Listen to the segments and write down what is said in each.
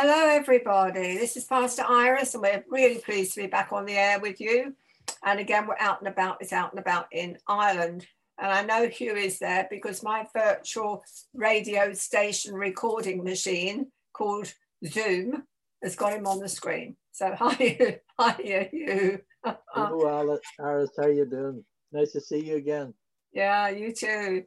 Hello, everybody. This is Pastor Iris, and we're really pleased to be back on the air with you. And again, we're out and about. It's out and about in Ireland. And I know Hugh is there because my virtual radio station recording machine called Zoom has got him on the screen. So hi, hi, Hugh. Hello, Iris. How are you doing? Nice to see you again. Yeah, you too.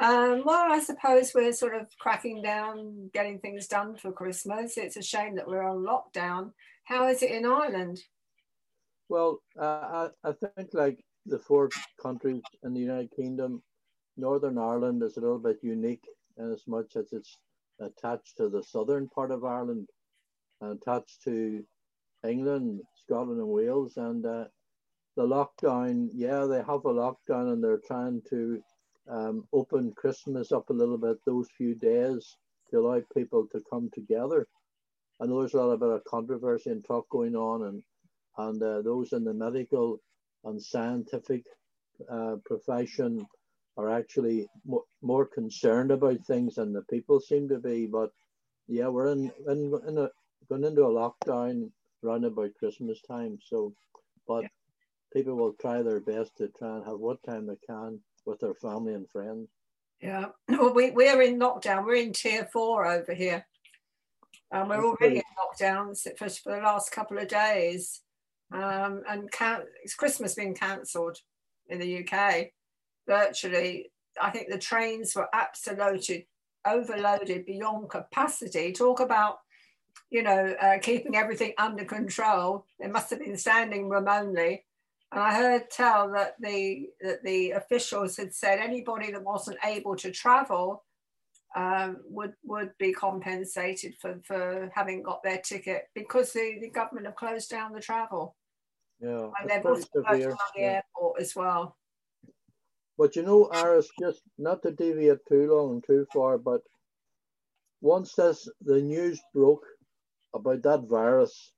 Um, well, I suppose we're sort of cracking down, getting things done for Christmas. It's a shame that we're on lockdown. How is it in Ireland? Well, uh, I, I think like the four countries in the United Kingdom, Northern Ireland is a little bit unique in as much as it's attached to the southern part of Ireland and attached to England, Scotland, and Wales. And uh, the lockdown, yeah, they have a lockdown and they're trying to um, open Christmas up a little bit those few days to allow people to come together. I know there's a lot of controversy and talk going on, and and uh, those in the medical and scientific uh, profession are actually more, more concerned about things than the people seem to be. But yeah, we're in in, in a, going into a lockdown around about Christmas time. So, but yeah. people will try their best to try and have what time they can with their family and friends. Yeah, well, we, we're in lockdown. We're in tier four over here. And we're already in lockdown for, for the last couple of days. Um, and can, Christmas been cancelled in the UK. Virtually, I think the trains were absolutely overloaded beyond capacity. Talk about, you know, uh, keeping everything under control. It must have been standing room only. And I heard tell that the that the officials had said anybody that wasn't able to travel um, would would be compensated for, for having got their ticket because the, the government have closed down the travel. Yeah, and they've also closed down the yeah. airport as well. But you know, Iris, just not to deviate too long and too far, but once this the news broke about that virus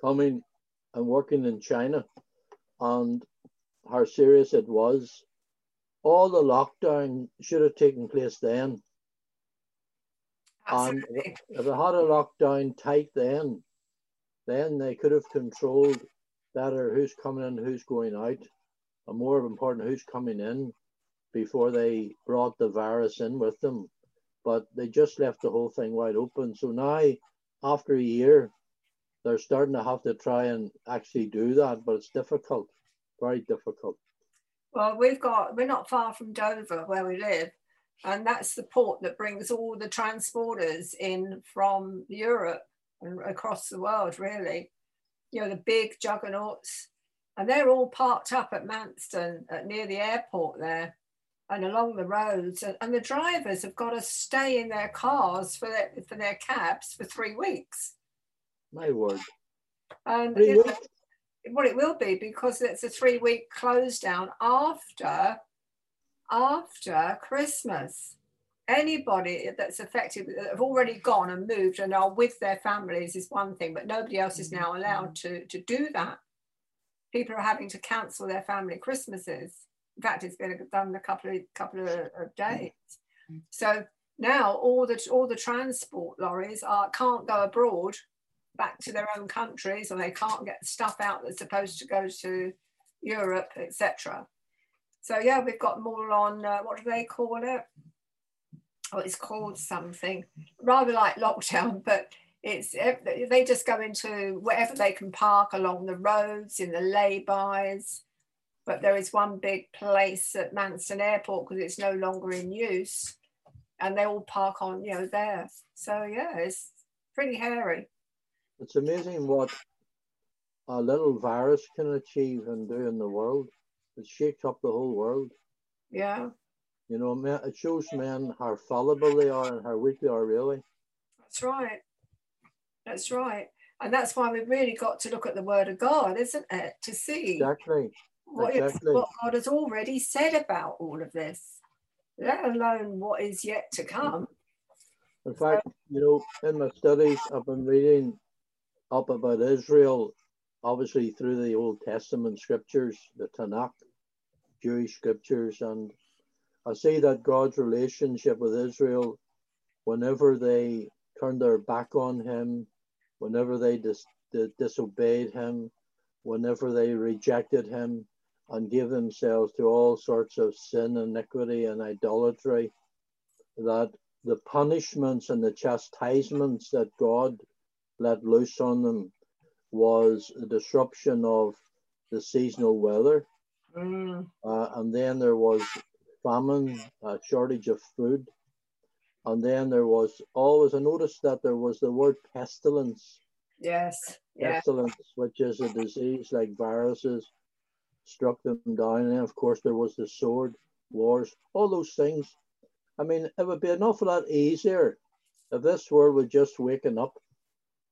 coming and working in China, and how serious it was. All the lockdown should have taken place then. Absolutely. And if they had a lockdown tight then, then they could have controlled better who's coming in, who's going out, and more important, who's coming in before they brought the virus in with them. But they just left the whole thing wide open. So now, after a year, they're starting to have to try and actually do that, but it's difficult, very difficult. Well, we've got, we're not far from Dover where we live, and that's the port that brings all the transporters in from Europe and across the world, really. You know, the big juggernauts, and they're all parked up at Manston at, near the airport there and along the roads. And, and the drivers have got to stay in their cars for their, for their cabs for three weeks my word. And it, well, it will be because it's a three week close down after after Christmas. Anybody that's affected that have already gone and moved and are with their families is one thing, but nobody else is now mm-hmm. allowed to, to do that. People are having to cancel their family Christmases. In fact, it's been done a couple of couple of days. Mm-hmm. So now all the all the transport lorries are can't go abroad back to their own countries and they can't get stuff out that's supposed to go to Europe, etc. So yeah, we've got all on, uh, what do they call it? Oh, it's called something, rather like lockdown, but it's they just go into wherever they can park along the roads, in the lay-bys. But there is one big place at Manston Airport because it's no longer in use, and they all park on, you know, there. So yeah, it's pretty hairy. It's amazing what a little virus can achieve and do in the world. It shakes up the whole world. Yeah. You know, it shows men how fallible they are and how weak they are, really. That's right. That's right. And that's why we've really got to look at the Word of God, isn't it? To see exactly what, exactly. what God has already said about all of this, let alone what is yet to come. In fact, you know, in my studies, I've been reading up about Israel, obviously through the Old Testament scriptures, the Tanakh, Jewish scriptures, and I see that God's relationship with Israel, whenever they turned their back on him, whenever they dis- disobeyed him, whenever they rejected him and gave themselves to all sorts of sin, iniquity, and idolatry, that the punishments and the chastisements that God let loose on them was a disruption of the seasonal weather. Mm. Uh, and then there was famine, a shortage of food. And then there was always, I noticed that there was the word pestilence. Yes. Pestilence, yeah. which is a disease like viruses, struck them down. And of course, there was the sword, wars, all those things. I mean, it would be an awful lot easier if this world would just waken up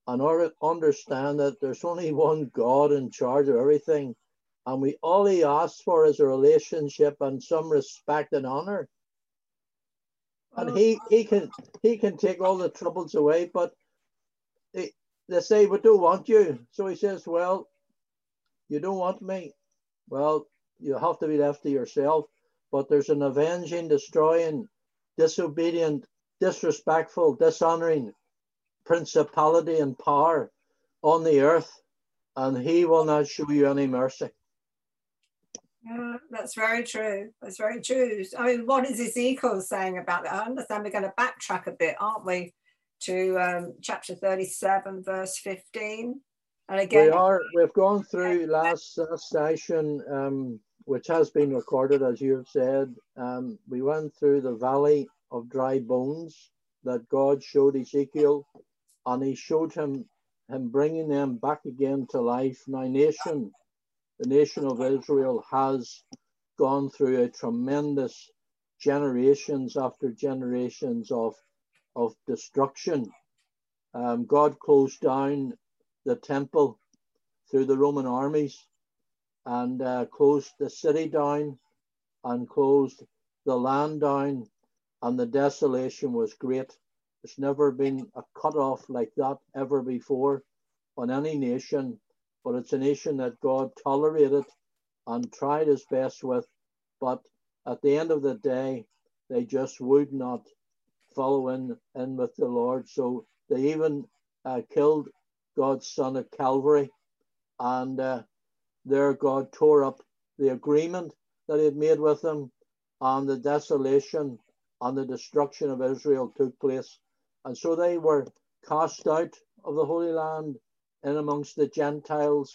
and understand that there's only one God in charge of everything. And we all he asks for is a relationship and some respect and honor. And he, he can he can take all the troubles away, but they, they say we don't want you. So he says, Well, you don't want me. Well, you have to be left to yourself. But there's an avenging, destroying, disobedient, disrespectful, dishonoring principality and power on the earth, and he will not show you any mercy. Yeah, that's very true. That's very true. I mean, what is Ezekiel saying about that? I understand we're going to backtrack a bit, aren't we, to um, chapter 37, verse 15. And again, we are. We've gone through last, last session, um, which has been recorded, as you have said. Um, we went through the valley of dry bones that God showed Ezekiel and he showed him him bringing them back again to life. Now, nation, the nation of Israel has gone through a tremendous generations after generations of of destruction. Um, God closed down the temple through the Roman armies and uh, closed the city down and closed the land down, and the desolation was great. There's never been a cutoff like that ever before on any nation, but it's a nation that God tolerated and tried his best with. But at the end of the day, they just would not follow in, in with the Lord. So they even uh, killed God's son at Calvary. And uh, there God tore up the agreement that he had made with them, and the desolation and the destruction of Israel took place. And so they were cast out of the Holy Land in amongst the Gentiles.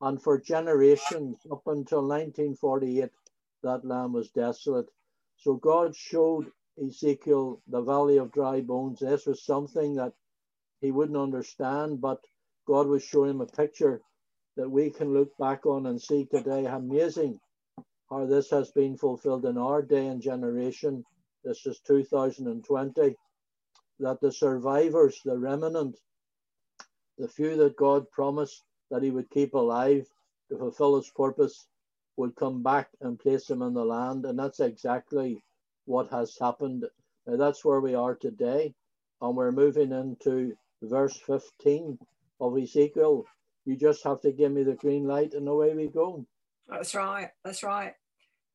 And for generations, up until 1948, that land was desolate. So God showed Ezekiel the valley of dry bones. This was something that he wouldn't understand, but God was showing him a picture that we can look back on and see today. Amazing how this has been fulfilled in our day and generation. This is 2020 that the survivors, the remnant, the few that God promised that He would keep alive to fulfill His purpose, would come back and place them in the land. And that's exactly what has happened. Now, that's where we are today. And we're moving into verse 15 of Ezekiel. You just have to give me the green light and away we go. That's right. That's right.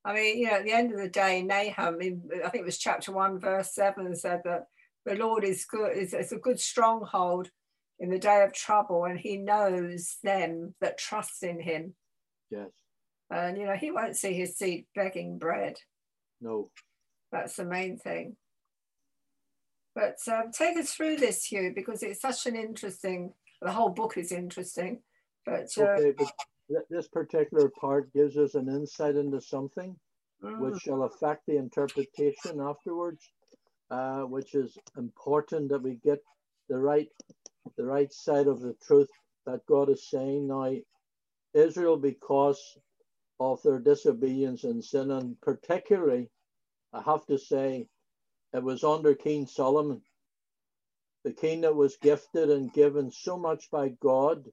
I mean, you know, at the end of the day, Nahum, I think it was chapter 1, verse 7, said that the Lord is good, is, is a good stronghold in the day of trouble, and He knows them that trust in Him. Yes. And you know, He won't see His seed begging bread. No. That's the main thing. But um, take us through this, Hugh, because it's such an interesting. The whole book is interesting, but, uh, okay, but this particular part gives us an insight into something mm. which shall affect the interpretation afterwards uh, which is important that we get the right the right side of the truth that God is saying now. Israel, because of their disobedience and sin, and particularly, I have to say, it was under King Solomon, the king that was gifted and given so much by God,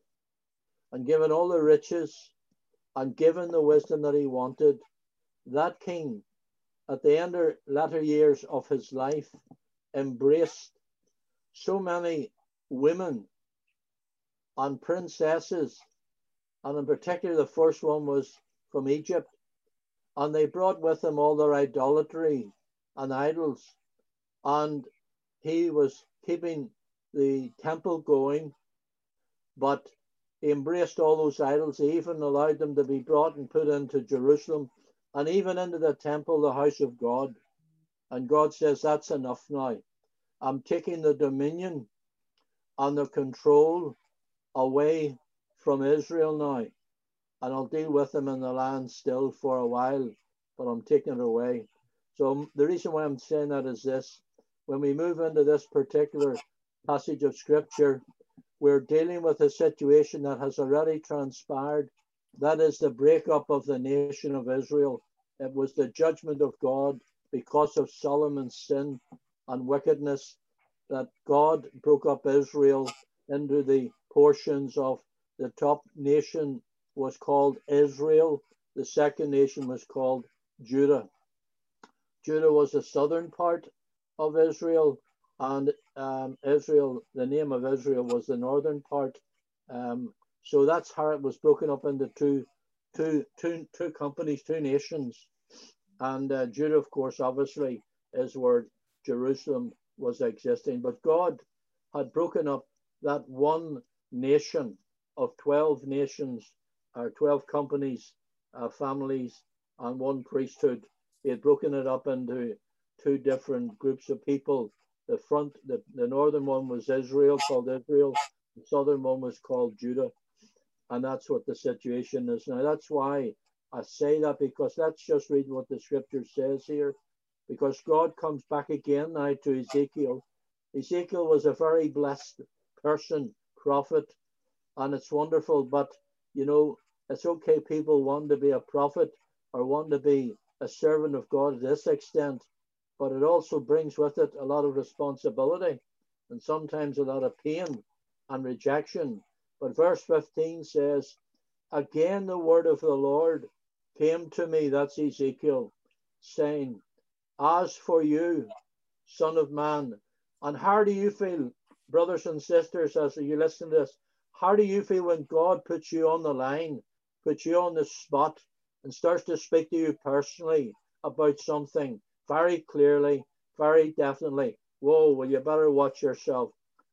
and given all the riches, and given the wisdom that he wanted. That king at the end of latter years of his life, embraced so many women and princesses, and in particular, the first one was from Egypt, and they brought with them all their idolatry and idols, and he was keeping the temple going, but he embraced all those idols. He even allowed them to be brought and put into Jerusalem and even into the temple, the house of God. And God says, That's enough now. I'm taking the dominion and the control away from Israel now. And I'll deal with them in the land still for a while, but I'm taking it away. So the reason why I'm saying that is this when we move into this particular passage of scripture, we're dealing with a situation that has already transpired. That is the breakup of the nation of Israel. It was the judgment of God because of Solomon's sin and wickedness that God broke up Israel into the portions of the top nation was called Israel. The second nation was called Judah. Judah was the southern part of Israel, and um, Israel, the name of Israel was the northern part. Um, so that's how it was broken up into two, two, two, two companies, two nations. And uh, Judah, of course, obviously is where Jerusalem was existing. But God had broken up that one nation of 12 nations, or 12 companies, uh, families, and one priesthood. He had broken it up into two different groups of people. The front, the, the northern one was Israel, called Israel. The southern one was called Judah. And that's what the situation is now. That's why I say that because let's just read what the scripture says here. Because God comes back again now to Ezekiel. Ezekiel was a very blessed person, prophet, and it's wonderful. But you know, it's okay. People want to be a prophet or want to be a servant of God to this extent, but it also brings with it a lot of responsibility and sometimes a lot of pain and rejection. But verse 15 says, Again, the word of the Lord came to me, that's Ezekiel, saying, As for you, son of man, and how do you feel, brothers and sisters, as you listen to this? How do you feel when God puts you on the line, puts you on the spot, and starts to speak to you personally about something? very clearly, very definitely. Whoa, well, you better watch yourself.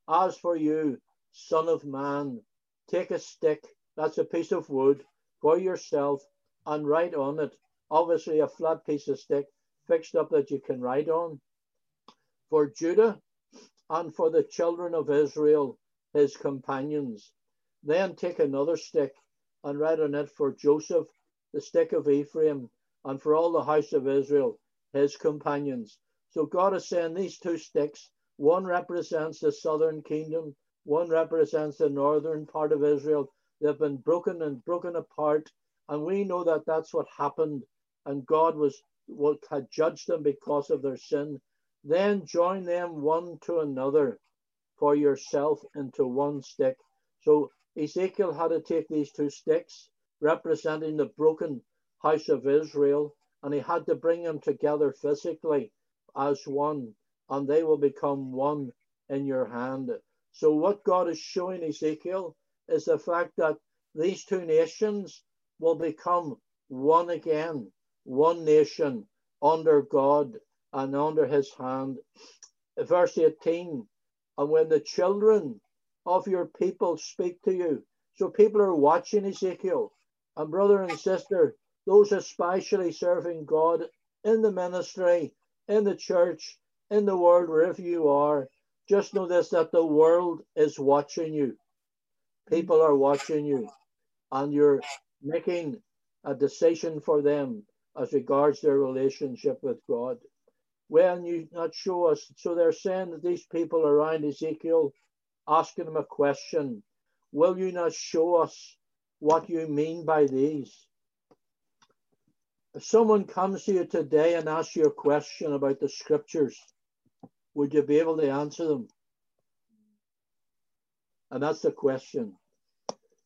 As for you, son of man, take a stick, that's a piece of wood, for yourself, and write on it. Obviously, a flat piece of stick fixed up that you can write on. For Judah and for the children of Israel, his companions. Then take another stick and write on it for Joseph, the stick of Ephraim, and for all the house of Israel, his companions. So God is saying these two sticks, one represents the southern kingdom, one represents the northern part of Israel. They've been broken and broken apart. And we know that that's what happened. And God was what had judged them because of their sin. Then join them one to another for yourself into one stick. So Ezekiel had to take these two sticks, representing the broken house of Israel, and he had to bring them together physically as one, and they will become one in your hand. So, what God is showing Ezekiel is the fact that these two nations will become one again, one nation under God and under his hand. Verse 18 And when the children of your people speak to you, so people are watching Ezekiel, and brother and sister, those especially serving God in the ministry, in the church, in the world, wherever you are, just know this that the world is watching you. People are watching you, and you're making a decision for them as regards their relationship with God. When you not show us, so they're saying that these people around Ezekiel asking him a question, will you not show us what you mean by these? If someone comes to you today and asks you a question about the scriptures, would you be able to answer them? And that's the question.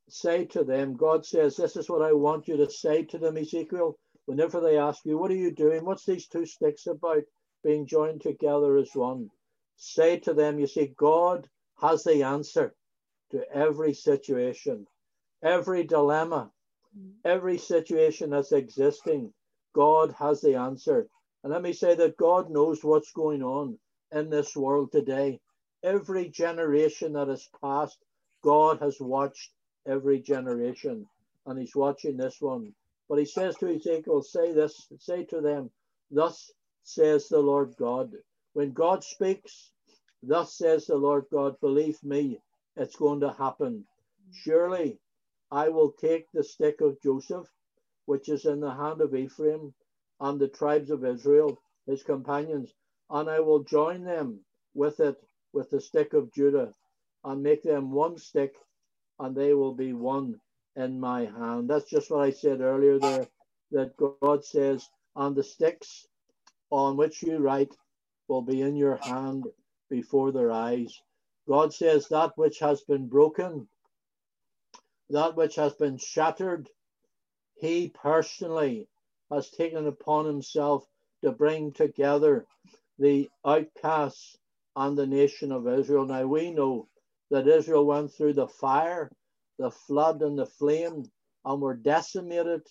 Say to them, God says, This is what I want you to say to them, Ezekiel. Whenever they ask you, What are you doing? What's these two sticks about being joined together as one? Say to them, You see, God has the answer to every situation, every dilemma, every situation that's existing. God has the answer. And let me say that God knows what's going on in this world today. every generation that has passed, God has watched every generation, and He's watching this one. But He says to Ezekiel, Say this, say to them, Thus says the Lord God. When God speaks, Thus says the Lord God, believe me, it's going to happen. Surely I will take the stick of Joseph, which is in the hand of Ephraim, and the tribes of Israel, his companions, and I will join them with it with the stick of Judah, and make them one stick, and they will be one in my hand. That's just what I said earlier there, that God says, and the sticks on which you write will be in your hand before their eyes. God says, that which has been broken, that which has been shattered, he personally has taken upon himself to bring together the outcasts and the nation of Israel. Now we know that Israel went through the fire, the flood, and the flame, and were decimated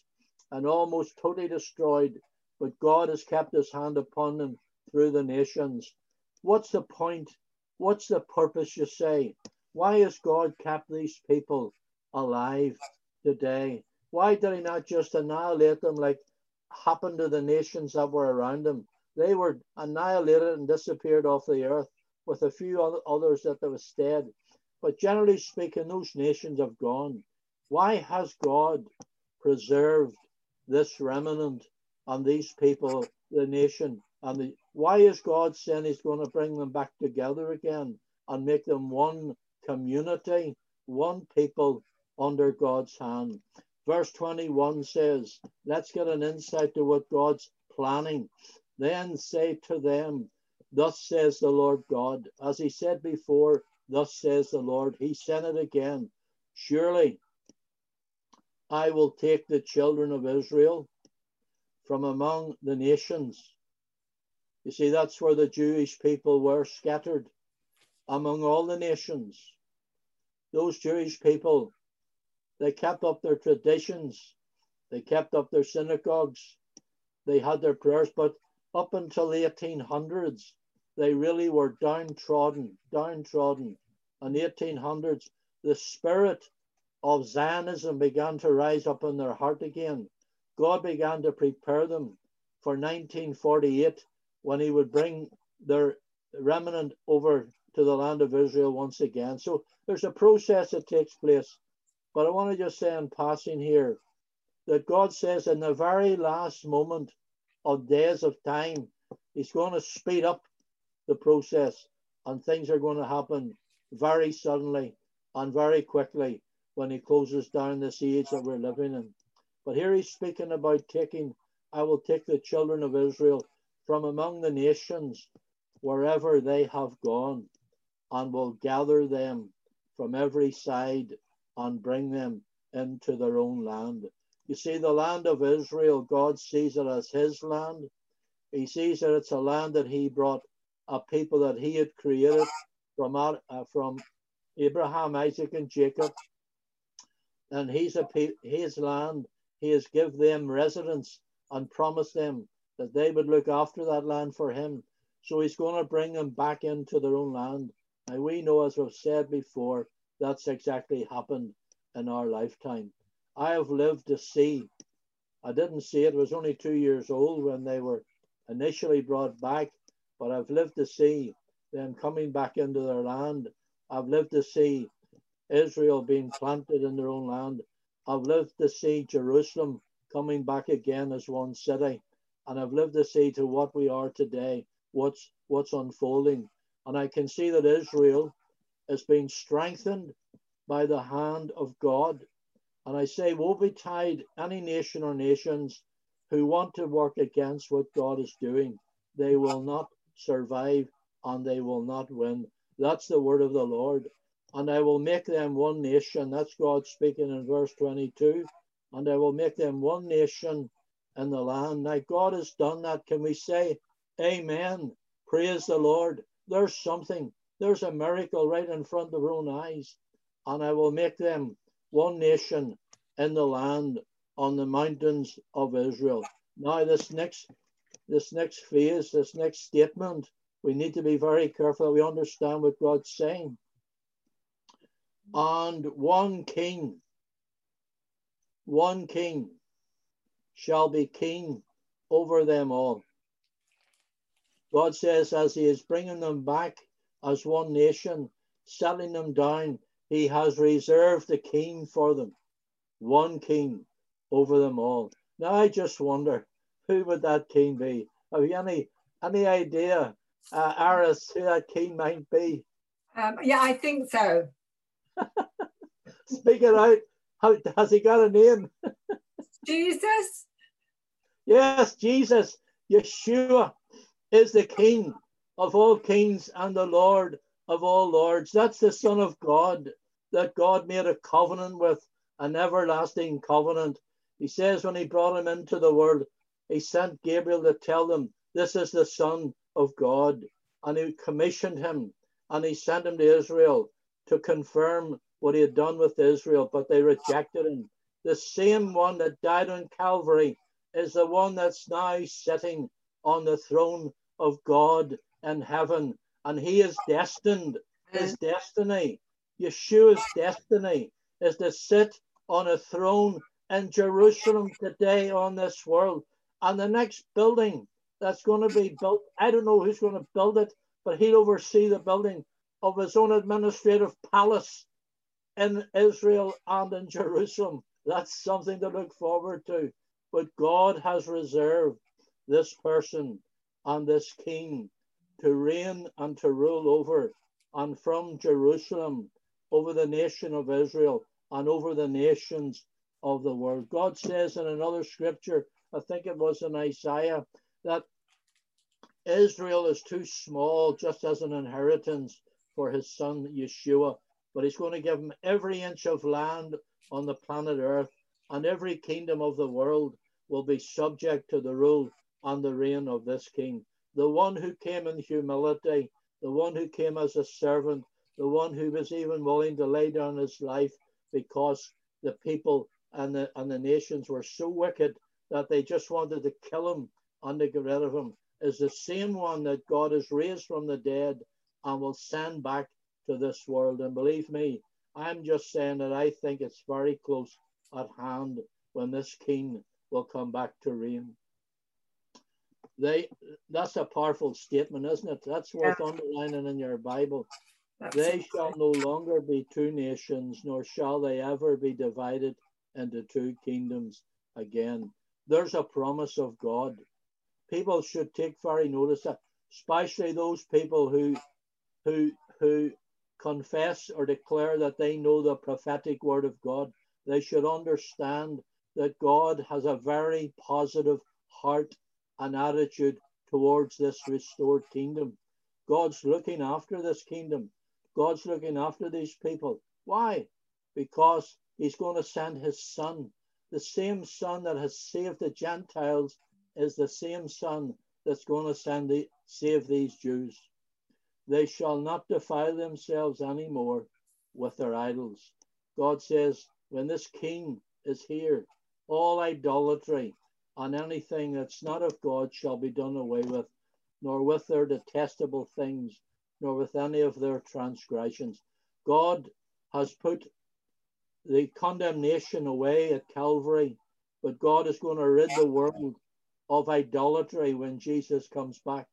and almost totally destroyed. But God has kept his hand upon them through the nations. What's the point? What's the purpose, you say? Why has God kept these people alive today? Why did he not just annihilate them like happened to the nations that were around them? They were annihilated and disappeared off the earth with a few others that were stayed. But generally speaking, those nations have gone. Why has God preserved this remnant and these people, the nation? And the, why is God saying He's going to bring them back together again and make them one community, one people under God's hand? Verse 21 says, let's get an insight to what God's planning. Then say to them, Thus says the Lord God. As he said before, thus says the Lord. He said it again. Surely I will take the children of Israel from among the nations. You see, that's where the Jewish people were scattered among all the nations. Those Jewish people, they kept up their traditions, they kept up their synagogues, they had their prayers, but up until the 1800s, they really were downtrodden, downtrodden. In the 1800s, the spirit of Zionism began to rise up in their heart again. God began to prepare them for 1948 when he would bring their remnant over to the land of Israel once again. So there's a process that takes place. But I want to just say in passing here that God says in the very last moment of days of time. He's going to speed up the process and things are going to happen very suddenly and very quickly when he closes down this age that we're living in. But here he's speaking about taking, I will take the children of Israel from among the nations wherever they have gone and will gather them from every side and bring them into their own land. You see, the land of Israel, God sees it as his land. He sees that it's a land that he brought a people that he had created from, uh, from Abraham, Isaac, and Jacob. And he's a his land. He has given them residence and promised them that they would look after that land for him. So he's going to bring them back into their own land. And we know, as we've said before, that's exactly happened in our lifetime. I have lived to see. I didn't see it. I was only two years old when they were initially brought back, but I've lived to see them coming back into their land. I've lived to see Israel being planted in their own land. I've lived to see Jerusalem coming back again as one city. And I've lived to see to what we are today, what's what's unfolding. And I can see that Israel is being strengthened by the hand of God and I say, woe betide any nation or nations who want to work against what God is doing. They will not survive and they will not win. That's the word of the Lord. And I will make them one nation. That's God speaking in verse 22. And I will make them one nation in the land. Now, God has done that. Can we say, Amen? Praise the Lord. There's something. There's a miracle right in front of our own eyes. And I will make them one nation in the land on the mountains of Israel. Now, this next this next phase, this next statement we need to be very careful we understand what God's saying. And one king, one king shall be king over them all. God says, as He is bringing them back as one nation, settling them down, He has reserved a king for them, one king over them all. Now, I just wonder who would that king be? Have you any any idea, uh, Iris, who that king might be? Um, yeah, I think so. Speak it out. How, has he got a name? Jesus. Yes, Jesus. Yeshua is the King of all kings and the Lord of all lords. That's the Son of God that God made a covenant with, an everlasting covenant. He says when he brought him into the world, he sent Gabriel to tell them, This is the Son of God. And he commissioned him and he sent him to Israel to confirm what he had done with Israel, but they rejected him. The same one that died on Calvary is the one that's now sitting on the throne of God in heaven. And he is destined, his destiny, Yeshua's destiny is to sit on a throne in Jerusalem today on this world. And the next building that's going to be built, I don't know who's going to build it, but he'll oversee the building of his own administrative palace in Israel and in Jerusalem. That's something to look forward to. But God has reserved this person and this king to reign and to rule over and from Jerusalem over the nation of Israel and over the nations of the world. God says in another scripture, I think it was in Isaiah, that Israel is too small just as an inheritance for his son Yeshua but he's going to give him every inch of land on the planet Earth, and every kingdom of the world will be subject to the rule and the reign of this king. The one who came in humility, the one who came as a servant, the one who was even willing to lay down his life because the people and the, and the nations were so wicked that they just wanted to kill him and to get rid of him, is the same one that God has raised from the dead and will send back to this world. And believe me, I'm just saying that I think it's very close at hand when this king will come back to reign. They that's a powerful statement, isn't it? That's worth yeah. underlining in your Bible. They shall no longer be two nations, nor shall they ever be divided into two kingdoms again. There's a promise of God. People should take very notice that, especially those people who who who confess or declare that they know the prophetic word of God, they should understand that God has a very positive heart and attitude towards this restored kingdom. God's looking after this kingdom. God's looking after these people. Why? Because he's going to send his son. The same son that has saved the Gentiles is the same son that's going to send the, save these Jews. They shall not defile themselves any more with their idols. God says, when this king is here, all idolatry and anything that's not of God shall be done away with, nor with their detestable things, nor with any of their transgressions. God has put the condemnation away at Calvary, but God is going to rid the world of idolatry when Jesus comes back.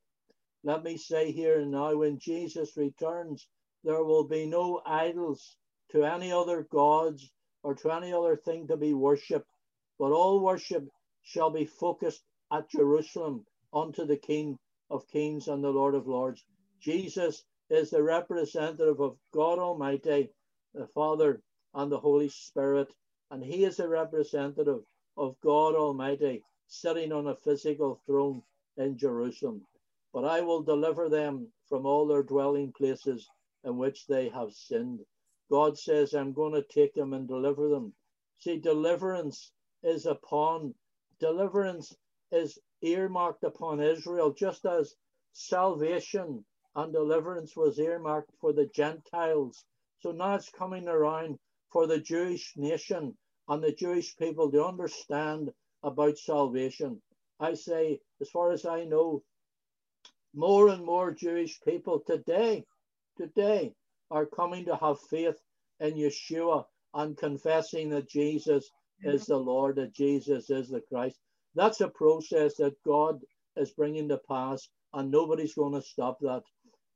Let me say here and now, when Jesus returns, there will be no idols to any other gods or to any other thing to be worshipped, but all worship shall be focused at Jerusalem unto the King of Kings and the Lord of Lords. Jesus is the representative of God Almighty, the Father, and the Holy Spirit, and he is a representative of God Almighty sitting on a physical throne in Jerusalem but I will deliver them from all their dwelling places in which they have sinned. God says, I'm going to take them and deliver them. See, deliverance is upon, deliverance is earmarked upon Israel, just as salvation and deliverance was earmarked for the Gentiles. So now it's coming around for the Jewish nation and the Jewish people to understand about salvation. I say, as far as I know, More and more Jewish people today, today, are coming to have faith in Yeshua and confessing that Jesus is the Lord, that Jesus is the Christ. That's a process that God is bringing to pass, and nobody's going to stop that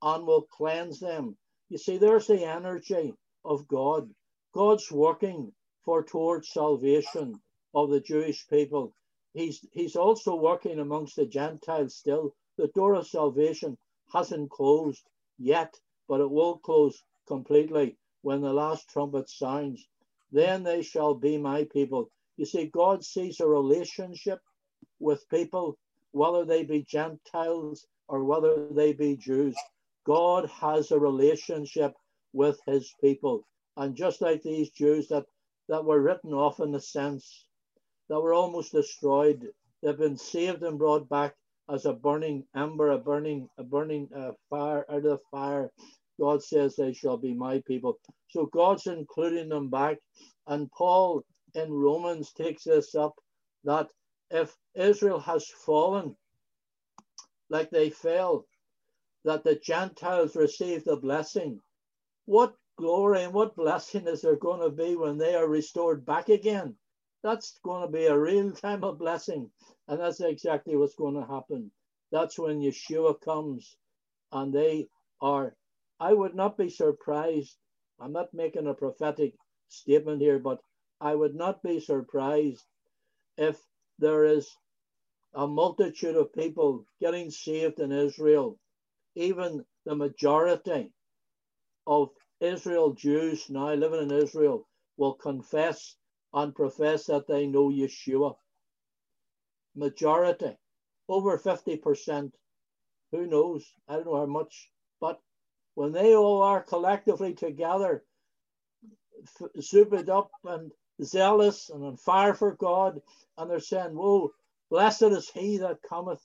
and will cleanse them. You see, there's the energy of God. God's working for towards salvation of the Jewish people. He's he's also working amongst the Gentiles still. The door of salvation hasn't closed yet, but it will close completely when the last trumpet sounds. Then they shall be my people. You see, God sees a relationship with people, whether they be Gentiles or whether they be Jews. God has a relationship with his people. And just like these Jews that, that were written off in the sense that were almost destroyed, they've been saved and brought back as a burning ember, a burning, a burning uh, fire out of the fire. God says they shall be my people. So God's including them back. And Paul in Romans takes this up that if Israel has fallen like they fell, that the Gentiles receive the blessing. What glory and what blessing is there going to be when they are restored back again? That's going to be a real time of blessing. And that's exactly what's going to happen. That's when Yeshua comes and they are, I would not be surprised. I'm not making a prophetic statement here, but I would not be surprised if there is a multitude of people getting saved in Israel even the majority of Israel Jews now living in Israel will confess and profess that they know Yeshua. Majority, over 50%. Who knows? I don't know how much. When they all are collectively together, souped up and zealous and on fire for God, and they're saying, Whoa, blessed is he that cometh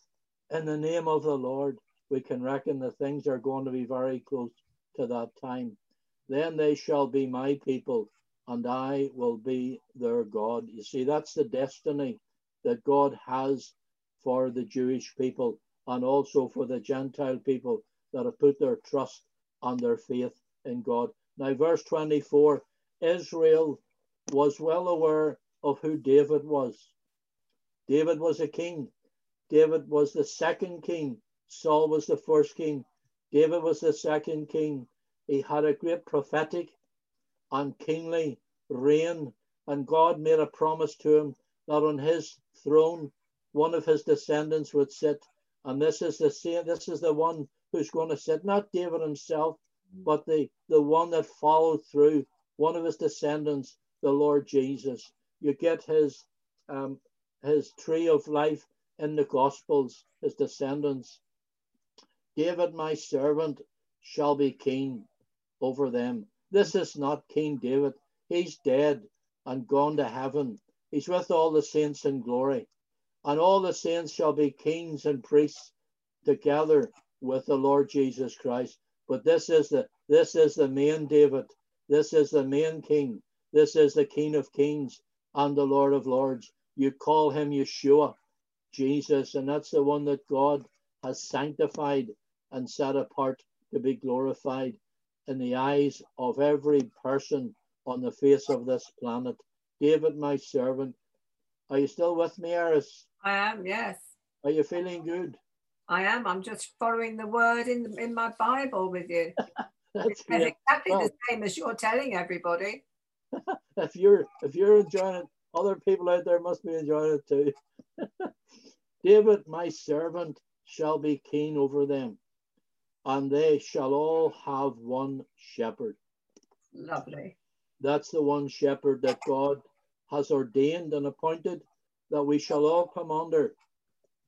in the name of the Lord we can reckon that things are going to be very close to that time. Then they shall be my people, and I will be their God. You see, that's the destiny that God has for the Jewish people and also for the Gentile people that have put their trust and their faith in God. Now, verse 24 Israel was well aware of who David was. David was a king. David was the second king Saul was the first king. David was the second king. He had a great prophetic and kingly reign. And God made a promise to him that on his throne, one of his descendants would sit. And this is the same, this is the one who's going to sit, not David himself, but the, the one that followed through, one of his descendants, the Lord Jesus. You get his um, his tree of life in the Gospels, his descendants. David, my servant, shall be king over them. This is not King David. He's dead and gone to heaven. He's with all the saints in glory. And all the saints shall be kings and priests together with the Lord Jesus Christ. But this is the this is the main David. This is the main king. This is the King of Kings and the Lord of Lords. You call him Yeshua, Jesus, and that's the one that God has sanctified and set apart to be glorified in the eyes of every person on the face of this planet. David, my servant, are you still with me, Iris? I am, yes. Are you feeling good? I am. I'm just following the word in in my Bible with you. That's it's great. exactly Well- the same as you're telling everybody. If you're if you're enjoying it, other people out there must be enjoying it too. David, my servant, shall be king over them, and they shall all have one shepherd. Lovely. That's the one shepherd that God has ordained and appointed that we shall all come under.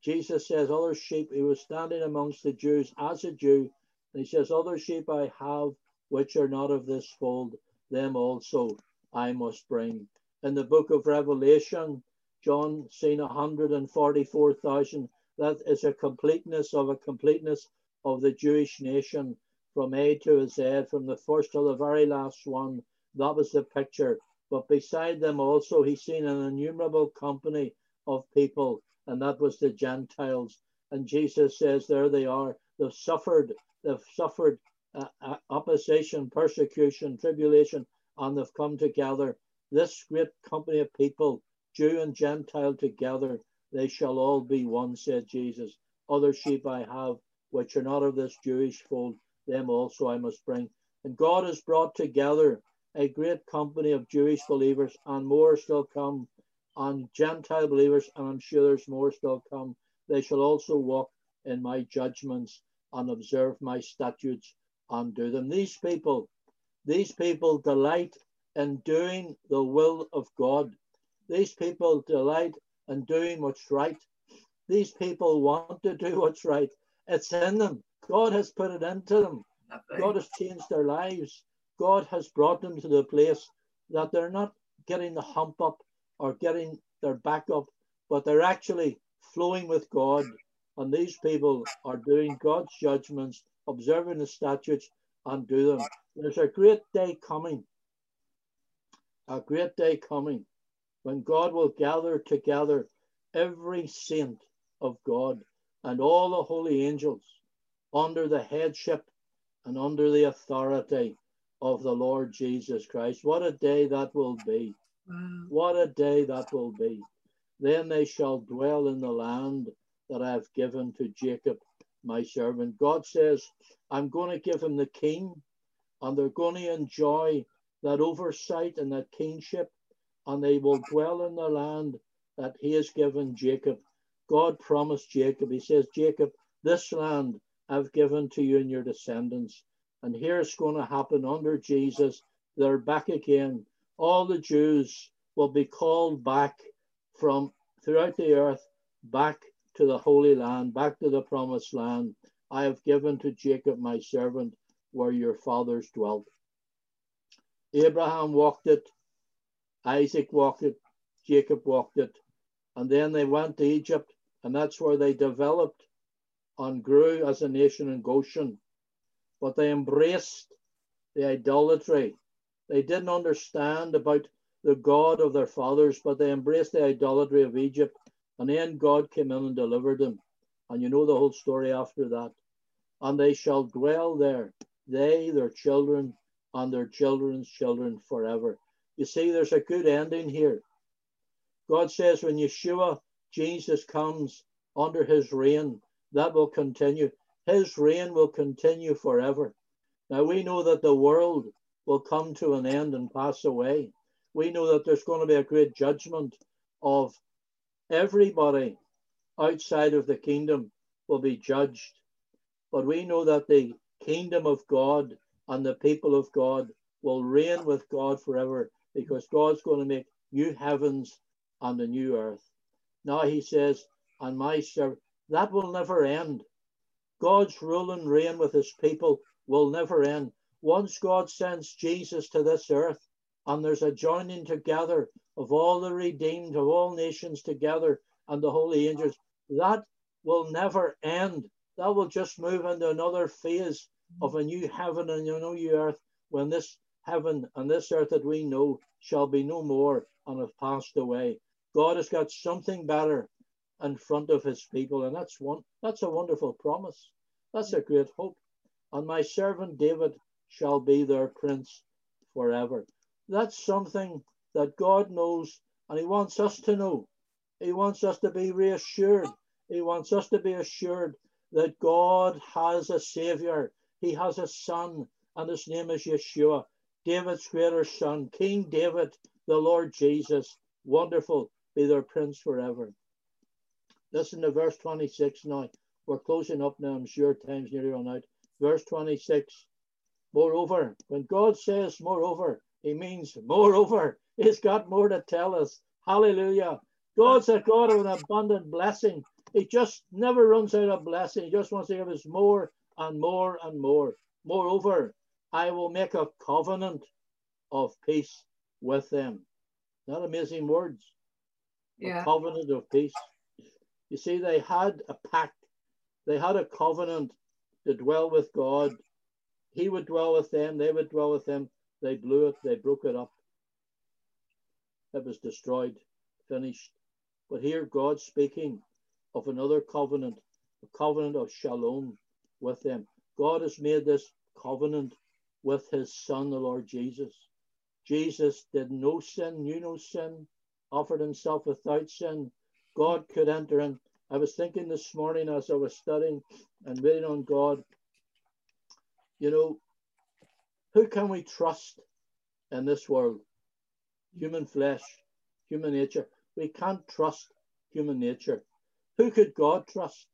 Jesus says, Other sheep, he was standing amongst the Jews as a Jew, and he says, Other sheep I have which are not of this fold, them also I must bring. In the book of Revelation, John seen 144,000. That is a completeness of a completeness of the Jewish nation from A to Z, from the first to the very last one. That was the picture. But beside them also, he seen an innumerable company of people, and that was the Gentiles. And Jesus says, There they are. they've suffered, they've suffered uh, uh, opposition, persecution, tribulation, and they've come together. This great company of people, Jew and Gentile together, they shall all be one, said Jesus. Other sheep I have, which are not of this Jewish fold, them also I must bring. And God has brought together a great company of Jewish believers, and more still come, and Gentile believers, and I'm sure there's more still come. They shall also walk in my judgments and observe my statutes and do them. These people, these people delight in doing the will of God. These people delight in doing what's right. These people want to do what's right. It's in them. God has put it into them. God has changed their lives. God has brought them to the place that they're not getting the hump up or getting their back up, but they're actually flowing with God. And these people are doing God's judgments, observing the statutes, and do them. There's a great day coming, a great day coming when God will gather together every saint of God and all the holy angels under the headship and under the authority of the Lord Jesus Christ. What a day that will be! Wow. What a day that will be. Then they shall dwell in the land that I have given to Jacob, my servant. God says, I'm going to give him the king, and they're going to enjoy that oversight and that kingship, and they will dwell in the land that he has given Jacob. God promised Jacob, he says, Jacob, this land I've given to you and your descendants. And here's going to happen under Jesus. They're back again. All the Jews will be called back from throughout the earth, back to the Holy Land, back to the promised land. I have given to Jacob, my servant, where your fathers dwelt. Abraham walked it, Isaac walked it, Jacob walked it. And then they went to Egypt, and that's where they developed and grew as a nation in Goshen but they embraced the idolatry. They didn't understand about the God of their fathers, but they embraced the idolatry of Egypt. And then God came in and delivered them. And you know the whole story after that. And they shall dwell there, they, their children, and their children's children forever. You see, there's a good ending here. God says when Yeshua, Jesus, comes under his reign, that will continue. His reign will continue forever. Now we know that the world will come to an end and pass away. We know that there's going to be a great judgment of everybody outside of the kingdom will be judged. But we know that the kingdom of God and the people of God will reign with God forever because God's going to make new heavens and a new earth. Now he says, and my servant, that will never end. God's rule and reign with his people will never end. Once God sends Jesus to this earth, and there's a joining together of all the redeemed, of all nations together, and the holy angels, that will never end. That will just move into another phase of a new heaven and a new earth when this heaven and this earth that we know shall be no more and have passed away. God has got something better in front of his people. And that's one that's a wonderful promise. That's a great hope. And my servant David shall be their prince forever. That's something that God knows and he wants us to know. He wants us to be reassured. He wants us to be assured that God has a savior. He has a son, and his name is Yeshua, David's greater son, King David, the Lord Jesus. Wonderful, be their prince forever. Listen to verse 26 now. We're closing up now. I'm sure time's nearly run out. Verse 26. Moreover, when God says moreover, he means moreover. He's got more to tell us. Hallelujah. God's a God of an abundant blessing. He just never runs out of blessing. He just wants to give us more and more and more. Moreover, I will make a covenant of peace with them. Not amazing words. Yeah. A covenant of peace. You see, they had a pact, they had a covenant to dwell with God. He would dwell with them, they would dwell with him. They blew it, they broke it up. It was destroyed, finished. But here, God speaking of another covenant, a covenant of shalom, with them. God has made this covenant with his son, the Lord Jesus. Jesus did no sin, knew no sin, offered himself without sin. God could enter in. I was thinking this morning as I was studying and reading on God, you know, who can we trust in this world? Human flesh, human nature. We can't trust human nature. Who could God trust?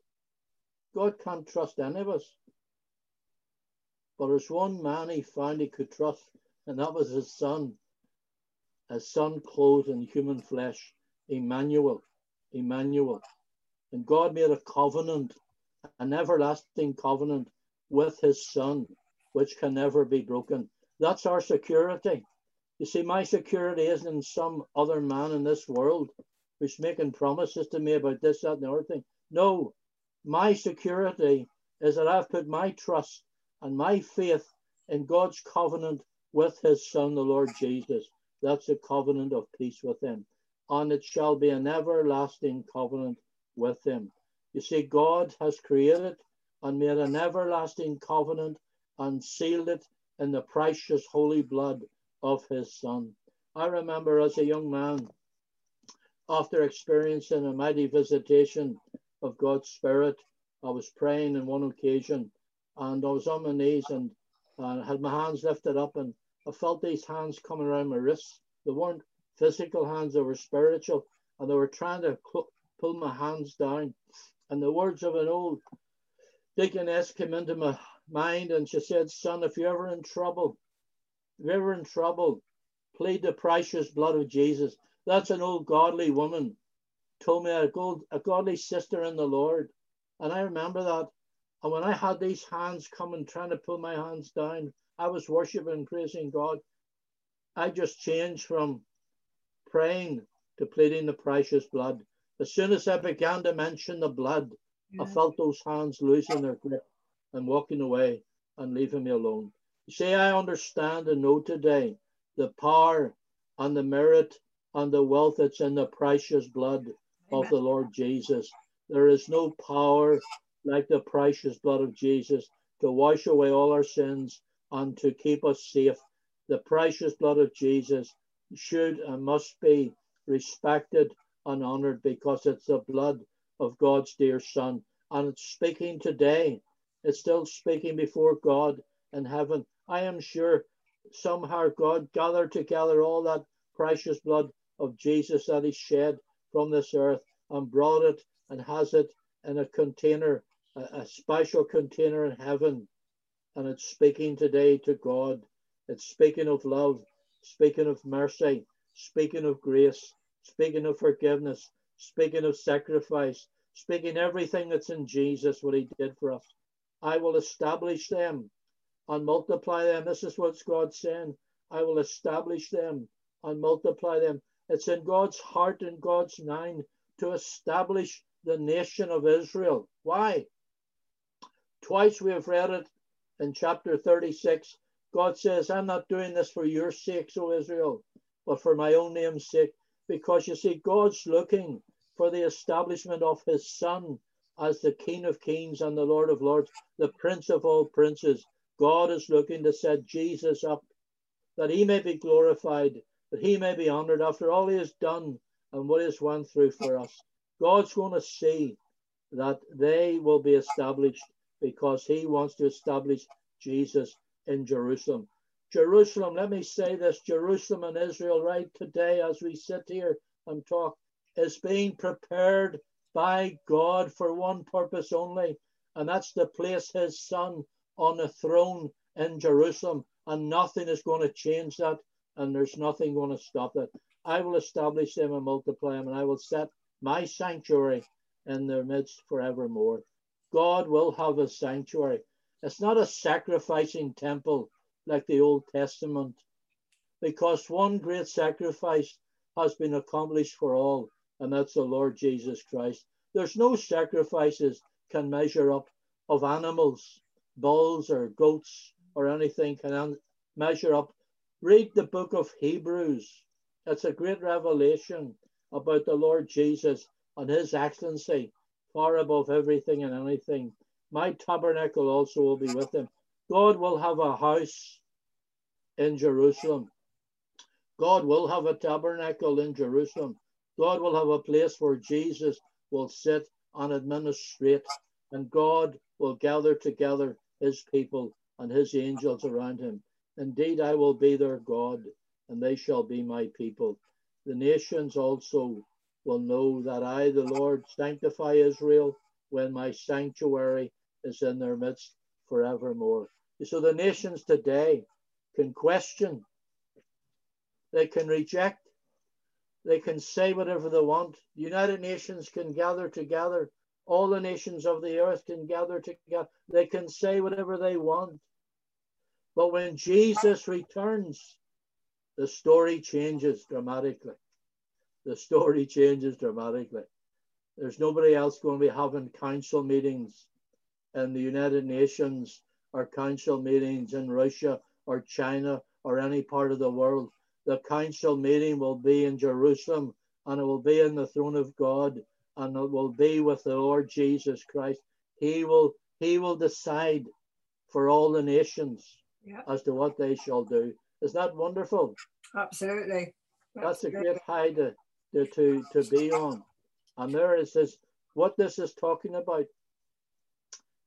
God can't trust any of us. But there's one man he found he could trust, and that was his son. His son clothed in human flesh, Emmanuel. Emmanuel. And God made a covenant, an everlasting covenant with his son, which can never be broken. That's our security. You see, my security isn't in some other man in this world who's making promises to me about this, that, and the other thing. No, my security is that I've put my trust and my faith in God's covenant with his son, the Lord Jesus. That's a covenant of peace with him. And it shall be an everlasting covenant with him. You see, God has created and made an everlasting covenant and sealed it in the precious holy blood of his son. I remember as a young man, after experiencing a mighty visitation of God's Spirit, I was praying on one occasion and I was on my knees and uh, had my hands lifted up and I felt these hands coming around my wrists. They weren't physical hands, they were spiritual and they were trying to pull my hands down. And the words of an old deaconess came into my mind and she said, Son, if you're ever in trouble, if you're ever in trouble, plead the precious blood of Jesus. That's an old godly woman told me a, gold, a godly sister in the Lord. And I remember that. And when I had these hands coming, trying to pull my hands down, I was worshiping, praising God. I just changed from praying to pleading the precious blood. As soon as I began to mention the blood. I felt those hands losing their grip and walking away and leaving me alone. You see, I understand and know today the power and the merit and the wealth that's in the precious blood of the Lord Jesus. There is no power like the precious blood of Jesus to wash away all our sins and to keep us safe. The precious blood of Jesus should and must be respected and honored because it's the blood of God's dear Son. And it's speaking today. It's still speaking before God in heaven. I am sure somehow God gathered together all that precious blood of Jesus that He shed from this earth and brought it and has it in a container, a, a special container in heaven. And it's speaking today to God. It's speaking of love, speaking of mercy, speaking of grace, speaking of forgiveness, speaking of sacrifice, speaking everything that's in Jesus, what he did for us. I will establish them and multiply them. This is what God's saying. I will establish them and multiply them. It's in God's heart and God's mind to establish the nation of Israel. Why? Twice we have read it in chapter 36. God says, I'm not doing this for your sakes, O Israel, but for my own name's sake. Because you see, God's looking for the establishment of his son as the King of kings and the Lord of lords, the Prince of all princes. God is looking to set Jesus up that he may be glorified that he may be honored after all he has done and what he has went through for us. God's going to see that they will be established because he wants to establish Jesus in Jerusalem. Jerusalem, let me say this Jerusalem and Israel, right today, as we sit here and talk, is being prepared by God for one purpose only, and that's to place his son on the throne in Jerusalem. And nothing is going to change that and there's nothing going to stop it. I will establish them and multiply them, and I will set my sanctuary in their midst forevermore. God will have a sanctuary. It's not a sacrificing temple like the Old Testament, because one great sacrifice has been accomplished for all, and that's the Lord Jesus Christ. There's no sacrifices can measure up of animals, bulls or goats or anything can measure up Read the book of Hebrews. It's a great revelation about the Lord Jesus and his excellency, far above everything and anything. My tabernacle also will be with him. God will have a house in Jerusalem. God will have a tabernacle in Jerusalem. God will have a place where Jesus will sit and administrate, and God will gather together his people and his angels around him. Indeed, I will be their God, and they shall be my people. The nations also will know that I, the Lord, sanctify Israel when my sanctuary is in their midst forevermore. So the nations today can question, they can reject, they can say whatever they want. The United Nations can gather together. All the nations of the earth can gather together. They can say whatever they want. But when Jesus returns, the story changes dramatically. The story changes dramatically. There's nobody else going to be having council meetings in the United Nations or council meetings in Russia or China or any part of the world. The council meeting will be in Jerusalem and it will be in the throne of God and it will be with the Lord Jesus Christ. He will he will decide for all the nations Yeah. as to what they shall do. Is that wonderful? Absolutely. That's a great high to, to, to, to be on. And there it says what this is talking about.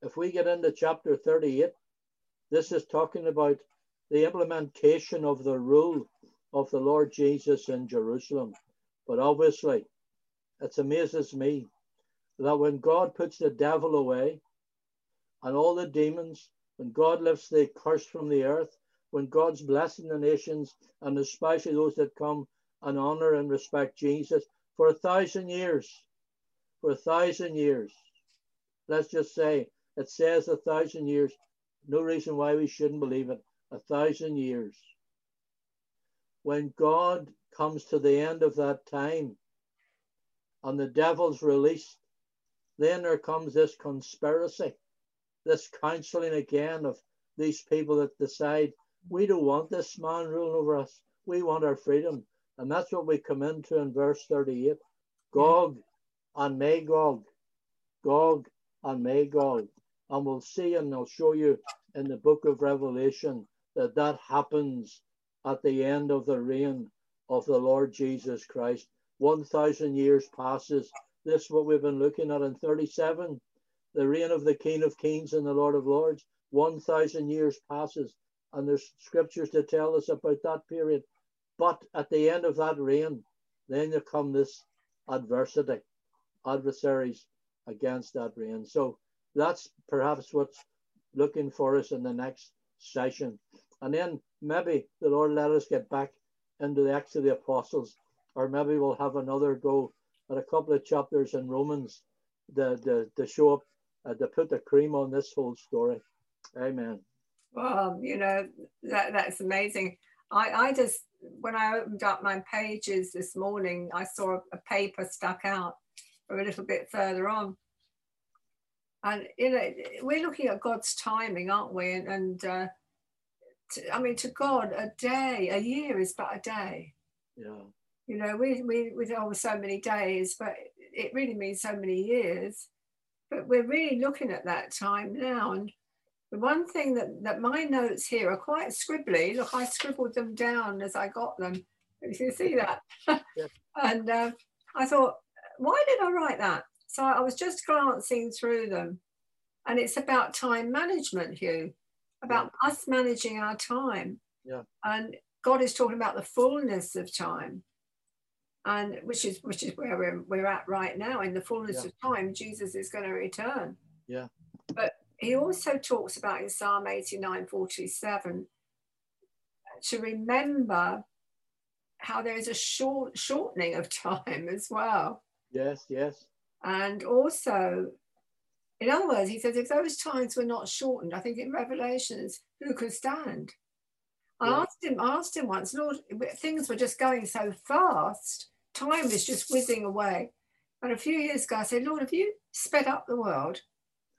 If we get into chapter 38, this is talking about the implementation of the rule of the Lord Jesus in Jerusalem. But obviously, it amazes me that when God puts the devil away and all the demons, when God lifts the curse from the earth, when God's blessing the nations, and especially those that come and honor and respect Jesus for a thousand years, for a thousand years. Let's just say it says a thousand years. No reason why we shouldn't believe it. A thousand years. When God comes to the end of that time and the devil's released, then there comes this conspiracy, this counseling again of these people that decide we don't want this man ruling over us. We want our freedom. And that's what we come into in verse 38. Gog and Magog. Gog and Magog. And we'll see and I'll show you in the book of Revelation that that happens at the end of the reign of the Lord Jesus Christ. 1,000 years passes. This is what we've been looking at in 37. The reign of the King of Kings and the Lord of Lords. 1,000 years passes. And there's scriptures to tell us about that period. But at the end of that reign, then there come this adversity, adversaries against that reign. So that's perhaps what's looking for us in the next session. And then maybe the Lord let us get back into the Acts of the Apostles, or maybe we'll have another go at a couple of chapters in Romans to, to, to show up, uh, to put the cream on this whole story. Amen. Well, you know, that, that's amazing. I, I just, when I opened up my pages this morning, I saw a, paper stuck out a little bit further on. And, you know, we're looking at God's timing, aren't we? And, and uh, to, I mean, to God, a day, a year is but a day. Yeah. You know, we, we, we know so many days, but it really means so many years. But we're really looking at that time now. And the one thing that, that my notes here are quite scribbly. Look, I scribbled them down as I got them. If You see that. Yep. and uh, I thought, why did I write that? So I was just glancing through them. And it's about time management, Hugh, about us managing our time. Yeah. And God is talking about the fullness of time. And which is which is where we're, we're at right now. In the fullness Yeah. of time, Jesus is going to return. Yeah. But he also talks about in Psalm 89 47 to remember how there is a short shortening of time as well. Yes, yes. And also, in other words, he says, if those times were not shortened, I think in Revelations, who could stand? I Yeah. asked him, I asked him once, Lord, things were just going so fast, time is just whizzing away. And a few years ago, I said, Lord, have you sped up the world?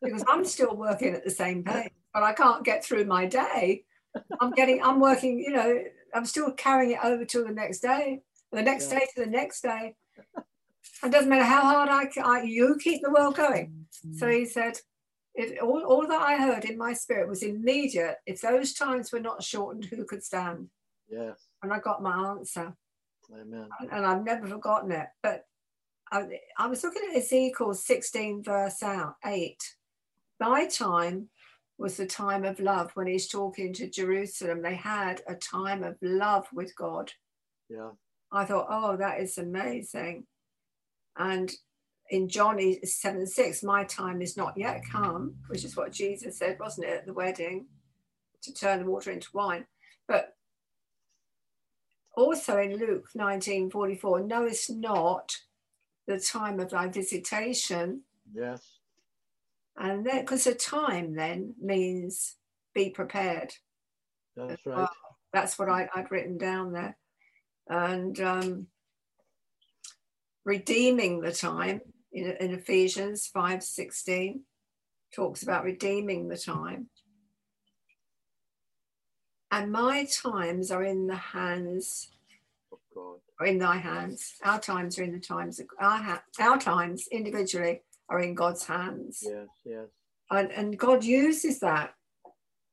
Because I'm still working at the same pace, but I can't get through my day. I'm getting, I'm working, you know, I'm still carrying it over till the next day, the next Yeah. day to the next day. It doesn't matter how hard I, I you keep the world going. So he said, if all, all that I heard in my spirit was immediate, if those times were not shortened, who could stand? Yes. And I got my answer. Amen. And I've never forgotten it. But I, I was looking at Ezekiel 16, verse out, 8. Thy time was the time of love when he's talking to Jerusalem. They had a time of love with God. Yeah. I thought, oh, that is amazing. And in John 7 6, my time is not yet come, which is what Jesus said, wasn't it, at the wedding, to turn the water into wine. But also in Luke 19 44, knowest not the time of thy visitation. Yes. And then, because the time then means be prepared. That's right. That's what I, would written down there. And um, redeeming the time in, in Ephesians 5:16 talks about redeeming the time. And my times are in the hands of God. In thy hands. Our times are in the times of our, ha- our times individually are in God's hands. Yes, yes. And, and God uses that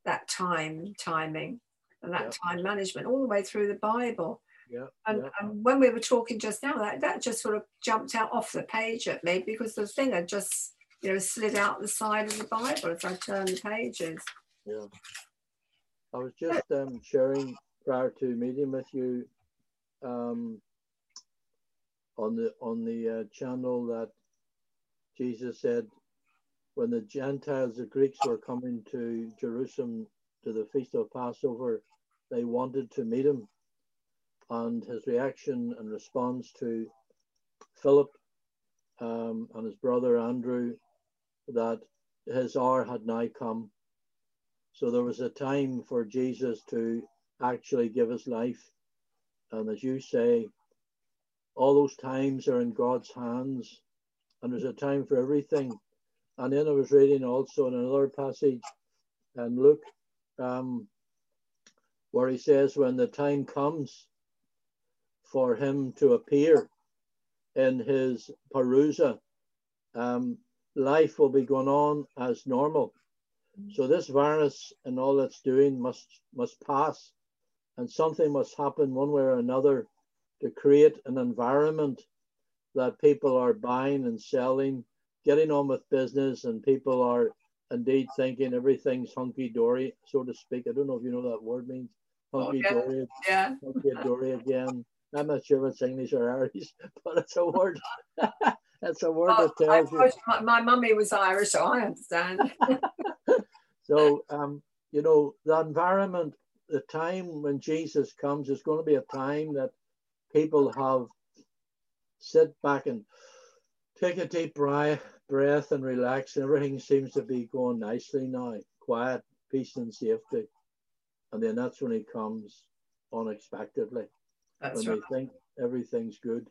that time timing and that Yep. time management all the way through the Bible. Yeah. And, yeah. and when we were talking just now, that, that just sort of jumped out off the page at me because the thing had just, you know, slid out the side of the Bible as I turned the pages. Yeah. I was just um, sharing prior to meeting with you um, on the on the uh, channel that Jesus said when the Gentiles, the Greeks, were coming to Jerusalem to the feast of Passover, they wanted to meet him, and his reaction and response to Philip um, and his brother Andrew that his hour had now come. So there was a time for Jesus to actually give his life. And as you say, all those times are in God's hands, and there's a time for everything. And then I was reading also in another passage and Luke, um, where he says, when the time comes for him to appear in his Parousia, um, life will be going on as normal. So this virus and all it's doing must must pass, and something must happen one way or another to create an environment that people are buying and selling, getting on with business, and people are indeed thinking everything's hunky dory, so to speak. I don't know if you know what that word means. Hunky dory, Yeah. hunky dory again. I'm not sure if it's English or Irish, but it's a word. That's a word Oh, that tells you. my, my mummy was Irish, so I understand. So, um, you know, the environment, the time when Jesus comes is going to be a time that people have sit back and take a deep breath, breath and relax. Everything seems to be going nicely now, quiet, peace, and safety. And then that's when he comes unexpectedly, That's when right. they think everything's good.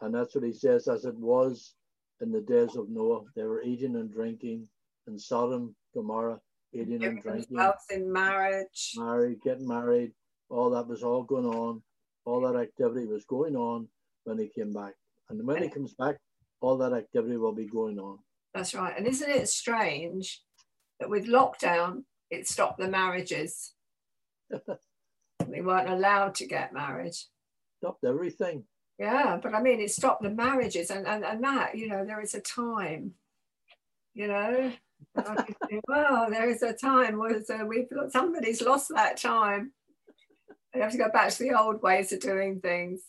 And that's what he says, as it was in the days of Noah. They were eating and drinking in Sodom, Gomorrah, eating and drinking in marriage. married, getting married, all that was all going on. All that activity was going on when he came back. And when he comes back, all that activity will be going on. That's right. And isn't it strange that with lockdown, it stopped the marriages? they weren't allowed to get married. Stopped everything. Yeah, but I mean, it stopped the marriages, and, and, and that, you know, there is a time, you know. And I could think, well, there is a time where so we've got, somebody's lost that time. They have to go back to the old ways of doing things.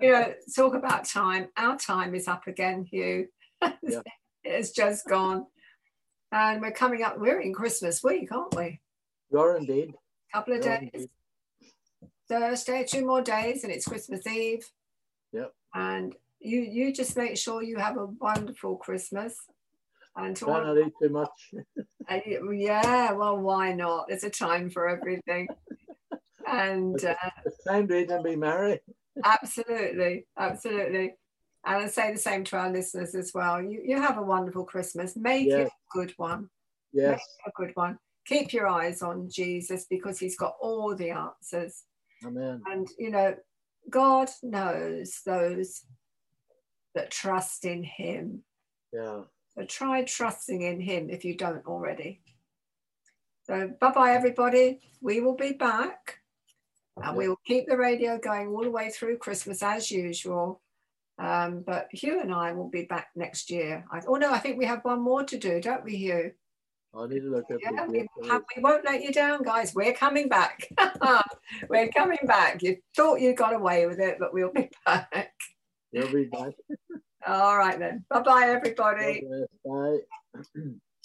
You know, talk about time. Our time is up again, Hugh. Yeah. it's just gone. And we're coming up, we're in Christmas week, aren't we? You're indeed. A couple of You're days. indeed. Thursday, two more days, and it's Christmas Eve. Yep. And you you just make sure you have a wonderful Christmas. And to try not to eat too much. uh, yeah, well, why not? There's a time for everything. and uh, It's time to eat and be merry. absolutely, absolutely. And I say the same to our listeners as well. You you have a wonderful Christmas. Make it a good one. Yes. A good one. Keep your eyes on Jesus because he's got all the answers. Amen. And, you know, God knows those that trust in Him. Yeah. So try trusting in Him if you don't already. So bye bye, everybody. We will be back. And we will keep the radio going all the way through Christmas as usual. Um, but Hugh and I will be back next year. I, oh no, I think we have one more to do, don't we, Hugh? I need to look at yeah, we, we won't let you down, guys. We're coming back. We're coming back. You thought you got away with it, but we'll be back. We'll be back. All right then. Bye bye, everybody. Bye.